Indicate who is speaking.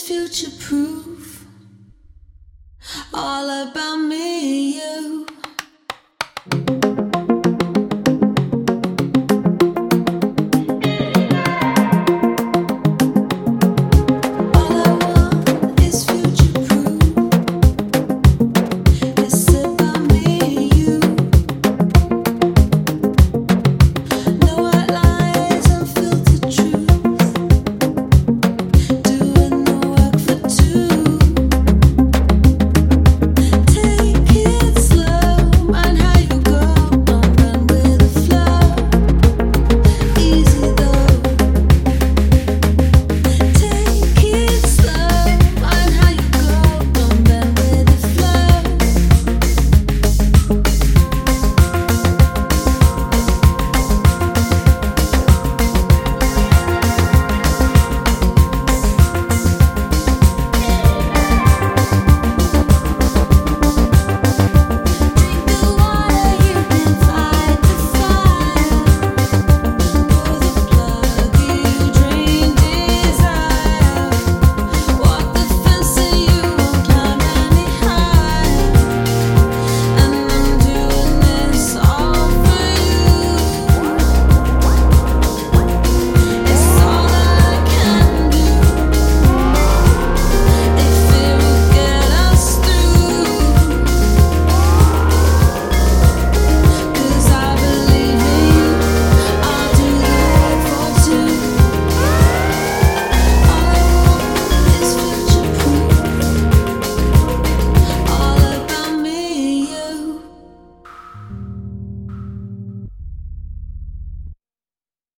Speaker 1: future proof. All about